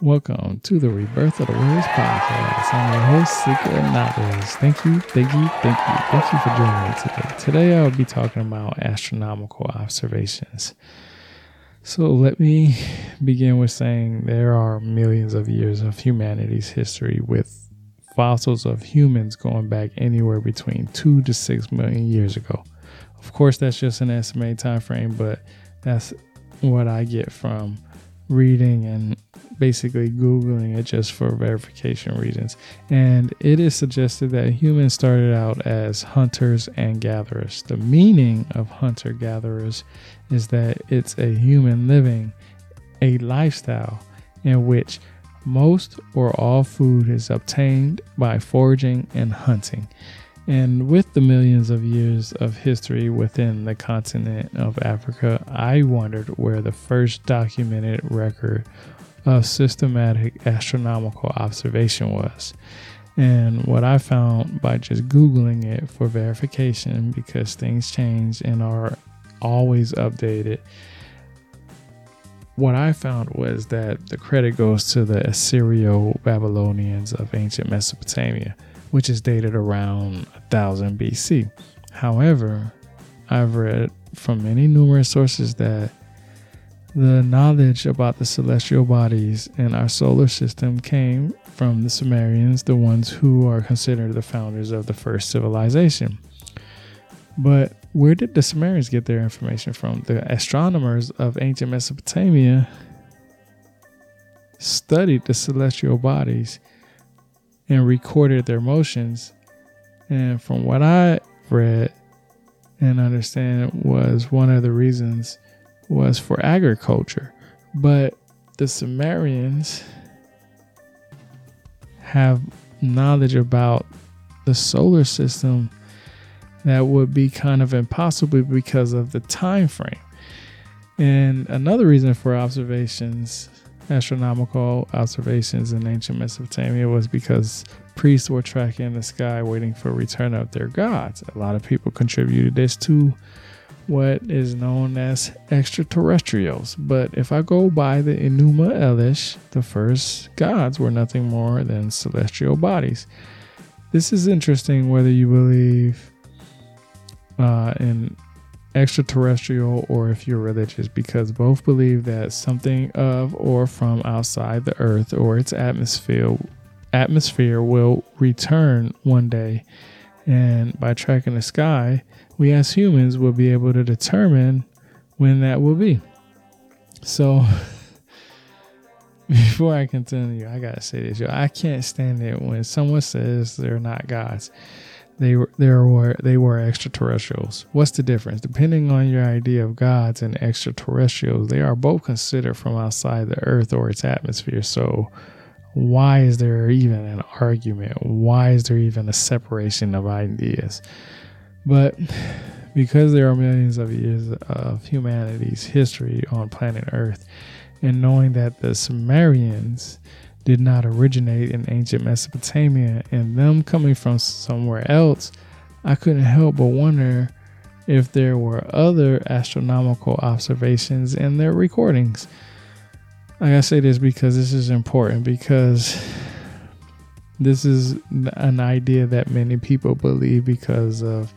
Welcome to the Rebirth of the Words podcast. I'm your host, Seeker Novelist. Thank you, thank you, thank you, thank you for joining me today. Today I'll be talking about astronomical observations. So let me begin with saying there are millions of years of humanity's history with fossils of humans going back anywhere between two to six million years ago. Of course, that's just an estimated time frame, but that's what I get from reading and basically Googling it just for verification reasons. And it is suggested that humans started out as hunters and gatherers. The meaning of hunter gatherers is that it's a human living a lifestyle in which most or all food is obtained by foraging and hunting. And with the millions of years of history within the continent of Africa, I wondered where the first documented record of systematic astronomical observation was. And what I found by just Googling it for verification, because things change and are always updated, what I found was that the credit goes to the Assyrio Babylonians of ancient Mesopotamia which is dated around 1000 BC. However, I've read from many numerous sources that the knowledge about the celestial bodies in our solar system came from the Sumerians, the ones who are considered the founders of the first civilization. But where did the Sumerians get their information from? The astronomers of ancient Mesopotamia studied the celestial bodies and recorded their motions. And from what I read and understand was one of the reasons was for agriculture. But the Sumerians have knowledge about the solar system that would be kind of impossible because of the time frame. And another reason for observations astronomical observations in ancient Mesopotamia was because priests were tracking the sky waiting for return of their gods. A lot of people contributed this to what is known as extraterrestrials. But if I go by the Enuma Elish, the first gods were nothing more than celestial bodies. This is interesting whether you believe uh, in extraterrestrial or if you're religious, because both believe that something of or from outside the earth or its atmosphere atmosphere will return one day. And by tracking the sky, we as humans will be able to determine when that will be. So before I continue, I gotta say this, yo. I can't stand it when someone says they're not gods they were they were they were extraterrestrials. What's the difference? Depending on your idea of gods and extraterrestrials, they are both considered from outside the earth or its atmosphere. So why is there even an argument? Why is there even a separation of ideas? But because there are millions of years of humanity's history on planet Earth, and knowing that the Sumerians did not originate in ancient Mesopotamia, and them coming from somewhere else, I couldn't help but wonder if there were other astronomical observations in their recordings. I say this because this is important because this is an idea that many people believe because of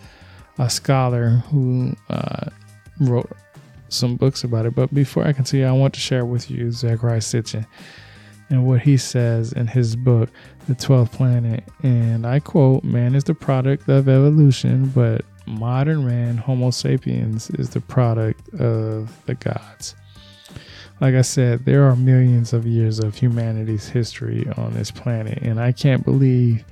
a scholar who uh, wrote some books about it. But before I continue, I want to share with you Zecharia Sitchin and what he says in his book, The Twelfth Planet. And I quote Man is the product of evolution, but modern man, Homo sapiens, is the product of the gods. Like I said, there are millions of years of humanity's history on this planet, and I can't believe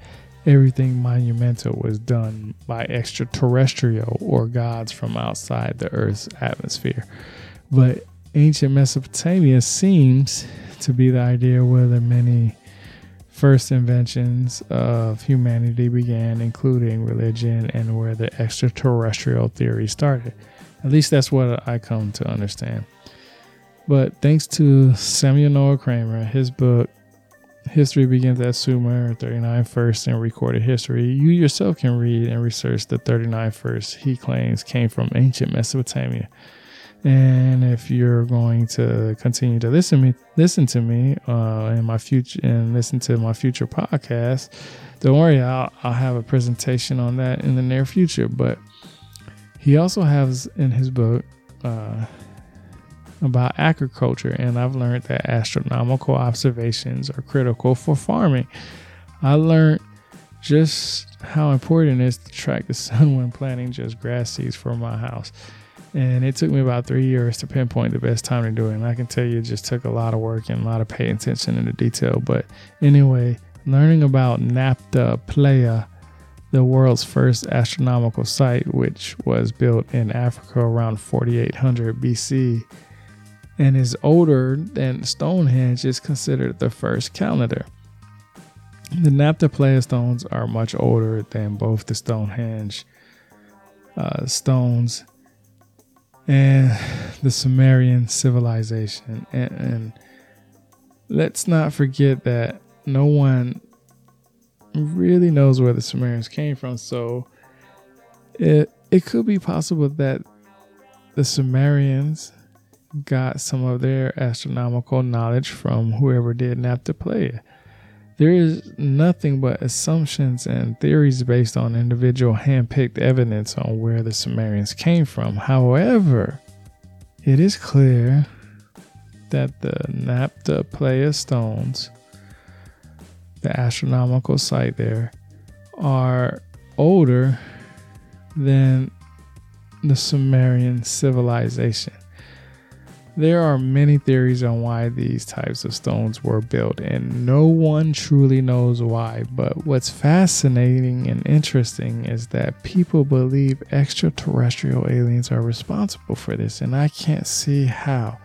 everything monumental was done by extraterrestrial or gods from outside the Earth's atmosphere. But ancient Mesopotamia seems to be the idea where the many first inventions of humanity began, including religion, and where the extraterrestrial theory started. At least that's what I come to understand. But thanks to Samuel Noah Kramer, his book, History Begins at Sumer, 39 First in Recorded History, you yourself can read and research the 39 First he claims came from ancient Mesopotamia. And if you're going to continue to listen to me listen to me uh, in my future and listen to my future podcast, don't worry, I'll, I'll have a presentation on that in the near future. But he also has in his book uh, about agriculture, and I've learned that astronomical observations are critical for farming. I learned just how important it is to track the sun when planting just grass seeds for my house. And it took me about three years to pinpoint the best time to do it. And I can tell you, it just took a lot of work and a lot of paying attention the detail. But anyway, learning about Nabta Playa, the world's first astronomical site, which was built in Africa around 4800 BC and is older than Stonehenge, is considered the first calendar. The Nabta Playa stones are much older than both the Stonehenge uh, stones and the Sumerian civilization. And, and let's not forget that no one really knows where the Sumerians came from. So it it could be possible that the Sumerians got some of their astronomical knowledge from whoever did Nabta Playa. There is nothing but assumptions and theories based on individual handpicked evidence on where the Sumerians came from. However, it is clear that the Nabta Playa stones, the astronomical site there, are older than the Sumerian civilization. There are many theories on why these types of stones were built, and no one truly knows why. But what's fascinating and interesting is that people believe extraterrestrial aliens are responsible for this, and I can't see how.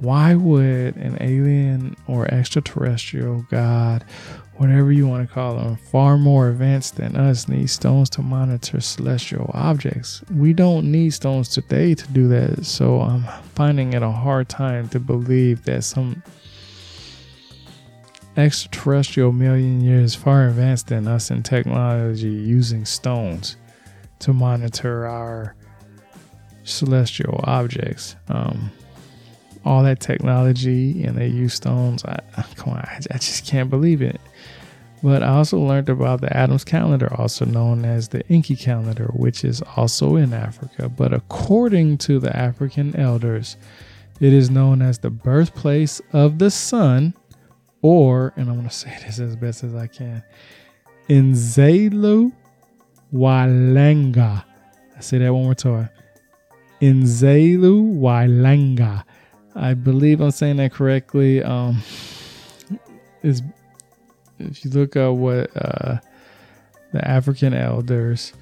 Why would an alien or extraterrestrial god whatever you want to call them, far more advanced than us, need stones to monitor celestial objects. We don't need stones today to do that, so I'm finding it a hard time to believe that some extraterrestrial million years far advanced than us in technology using stones to monitor our celestial objects. Um, all that technology and they use stones. I, come on, I, I just can't believe it. But I also learned about the Adams calendar, also known as the Enki calendar, which is also in Africa. But according to the African elders, it is known as the birthplace of the sun, or, and I'm going to say this as best as I can, Inzalo y'Langa. I say that one more time. Inzalo y'Langa. I believe I'm saying that correctly. Um, is if you look at what uh, the African elders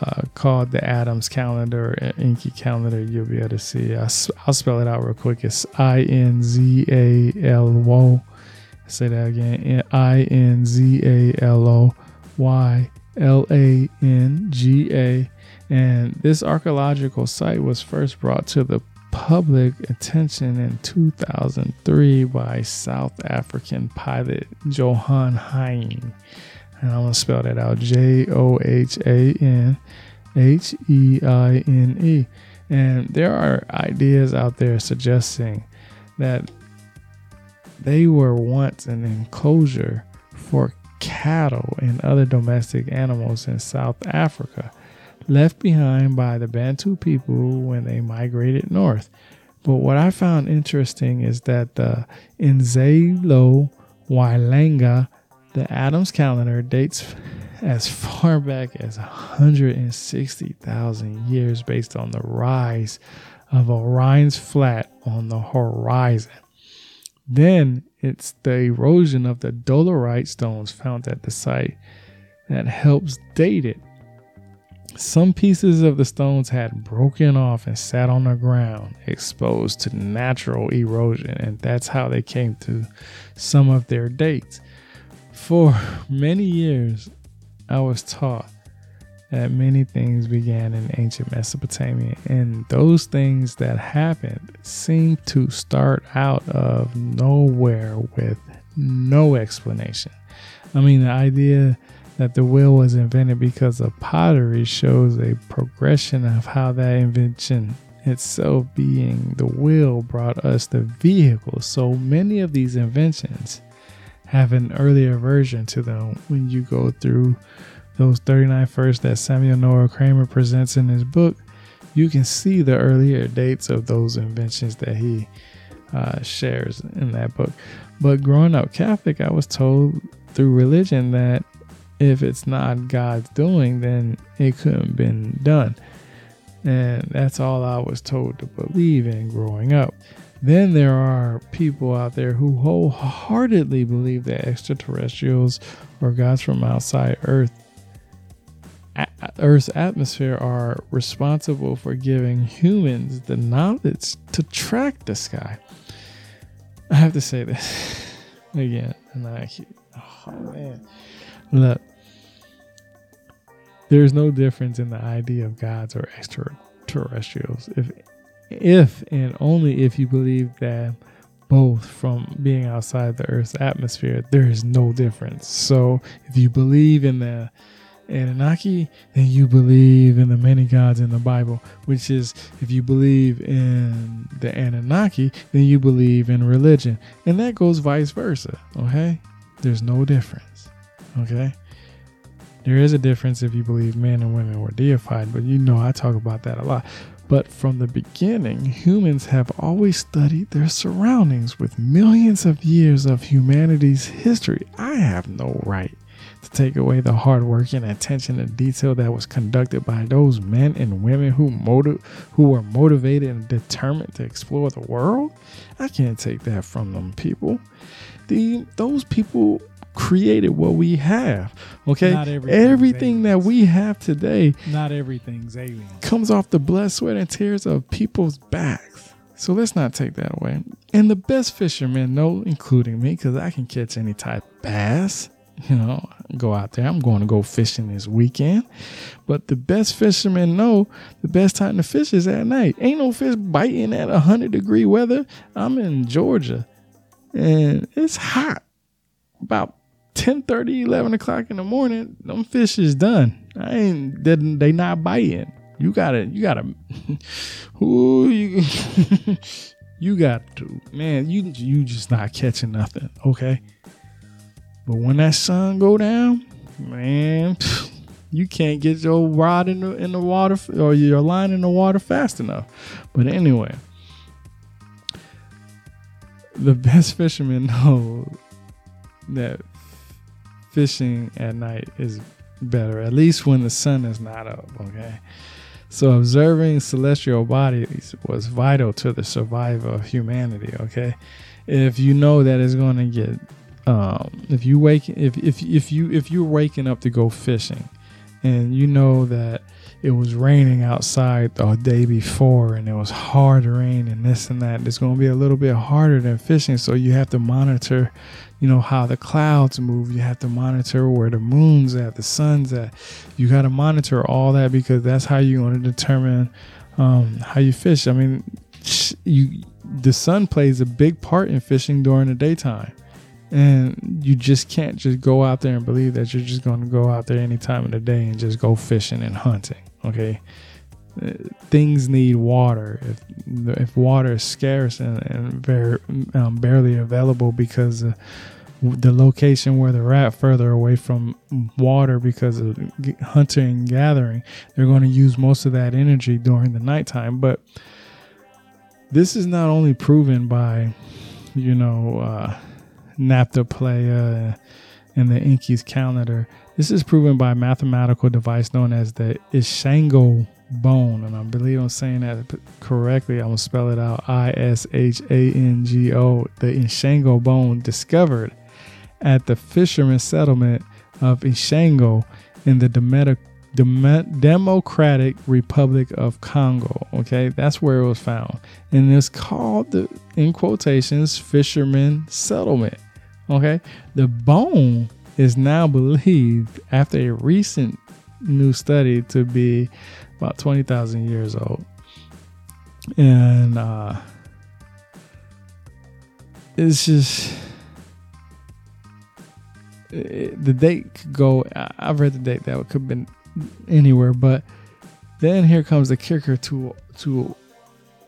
uh, called the Adams calendar, Enki calendar, you'll be able to see. I'll, I'll spell it out real quick. It's I N Z A L O. Say that again. I N Z A L O Y L A N G A. And this archaeological site was first brought to the public attention in 2003 by South African pilot Johan Heine. And I'm going to spell that out J O H A N H E I N E. And there are ideas out there suggesting that they were once an enclosure for cattle and other domestic animals in South Africa left behind by the Bantu people when they migrated north. But what I found interesting is that the Inzalo y'Langa, the Adams calendar, dates as far back as 160,000 years based on the rise of Orion's flat on the horizon. Then it's the erosion of the dolerite stones found at the site that helps date it some pieces of the stones had broken off and sat on the ground, exposed to natural erosion, and that's how they came to some of their dates. For many years, I was taught that many things began in ancient Mesopotamia, and those things that happened seem to start out of nowhere with no explanation. I mean, the idea that the wheel was invented because of pottery shows a progression of how that invention itself being the wheel brought us the vehicle. So many of these inventions have an earlier version to them when you go through those 39 first that Samuel Noah Kramer presents in his book. You can see the earlier dates of those inventions that he uh, shares in that book. But growing up Catholic, I was told through religion that if it's not God's doing, then it couldn't have been done. And that's all I was told to believe in growing up. Then there are people out there who wholeheartedly believe that extraterrestrials or gods from outside Earth Earth's atmosphere are responsible for giving humans the knowledge to track the sky. I have to say this again, and I oh man, look, there's no difference in the idea of gods or extraterrestrials. If, if and only if you believe that both from being outside the Earth's atmosphere, there is no difference. So if you believe in the Anunnaki, then you believe in the many gods in the Bible, which is if you believe in the Anunnaki, then you believe in religion. And that goes vice versa. Okay? There's no difference. Okay? There is a difference if you believe men and women were deified, but you know I talk about that a lot. But from the beginning, humans have always studied their surroundings with millions of years of humanity's history. I have no right to take away the hard work and attention to detail that was conducted by those men and women who motiv- who were motivated and determined to explore the world. I can't take that from them people. The those people created what we have. Okay, everything that we have today, not everything's alien, comes off the blood, sweat, and tears of people's backs. So let's not take that away. And the best fishermen no, including me, because I can catch any type of bass. You know, go out there. I'm going to go fishing this weekend. But the best fishermen know the best time to fish is at night. Ain't no fish biting at 100 degree weather. I'm in Georgia and it's hot. About 10 30, 11 o'clock in the morning, them fish is done. I ain't they, they not biting. You gotta, you gotta, who you, you got to, man, you you just not catching nothing, okay? But when that sun go down, man, you can't get your rod in the in the water or your line in the water fast enough. But anyway, the best fishermen know that fishing at night is better, at least when the sun is not up, okay? So observing celestial bodies was vital to the survival of humanity, okay? If you know that it's going to get um, if you wake if, if if you if you're waking up to go fishing and you know that it was raining outside the day before and it was hard rain and this and that. It's going to be a little bit harder than fishing so you have to monitor you know how the clouds move. You have to monitor where the moon's at the sun's at. You got to monitor all that because that's how you're going to determine um, how you fish. I mean you the sun plays a big part in fishing during the daytime and you just can't just go out there and believe that you're just going to go out there any time of the day and just go fishing and hunting okay? Uh, things need water. If if water is scarce and, and very um, barely available because the location where they're at further away from water because of hunting and gathering they're going to use most of that energy during the nighttime. But this is not only proven by you know uh, Nabta and the Enki's calendar. This is proven by a mathematical device known as the Ishango bone. And I believe I'm saying that correctly. I'm going to spell it out I S H A N G O. The Ishango bone discovered at the fisherman settlement of Ishango in the Democratic Democratic Republic of Congo. Okay, that's where it was found, and it's called the in quotations fisherman settlement. Okay, the bone is now believed after a recent new study to be about 20,000 years old. And uh, it's just it, the date could go. I've read the date that could have been anywhere, but then here comes the kicker to to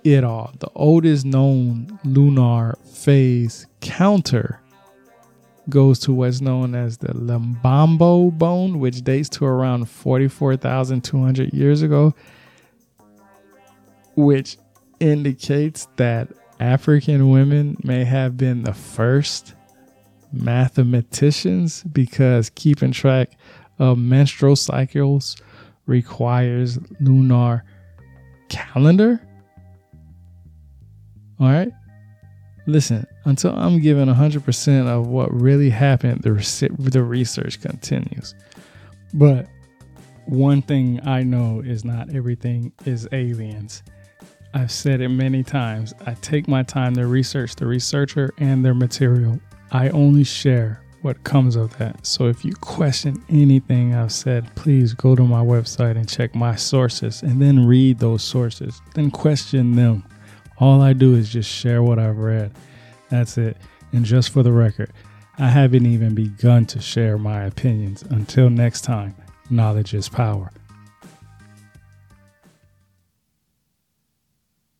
it all. The oldest known lunar phase counter goes to what's known as the Lebombo bone, which dates to around 44,200 years ago, which indicates that African women may have been the first mathematicians because keeping track of menstrual cycles requires lunar calendar. All right. Listen, until I'm given 100% of what really happened, the, the research continues. But one thing I know is not everything is aliens. I've said it many times. I take my time to research the researcher and their material. I only share what comes of that. So if you question anything I've said, please go to my website and check my sources and then read those sources. Then question them. All I do is just share what I've read. That's it. And just for the record, I haven't even begun to share my opinions. Until next time, knowledge is power.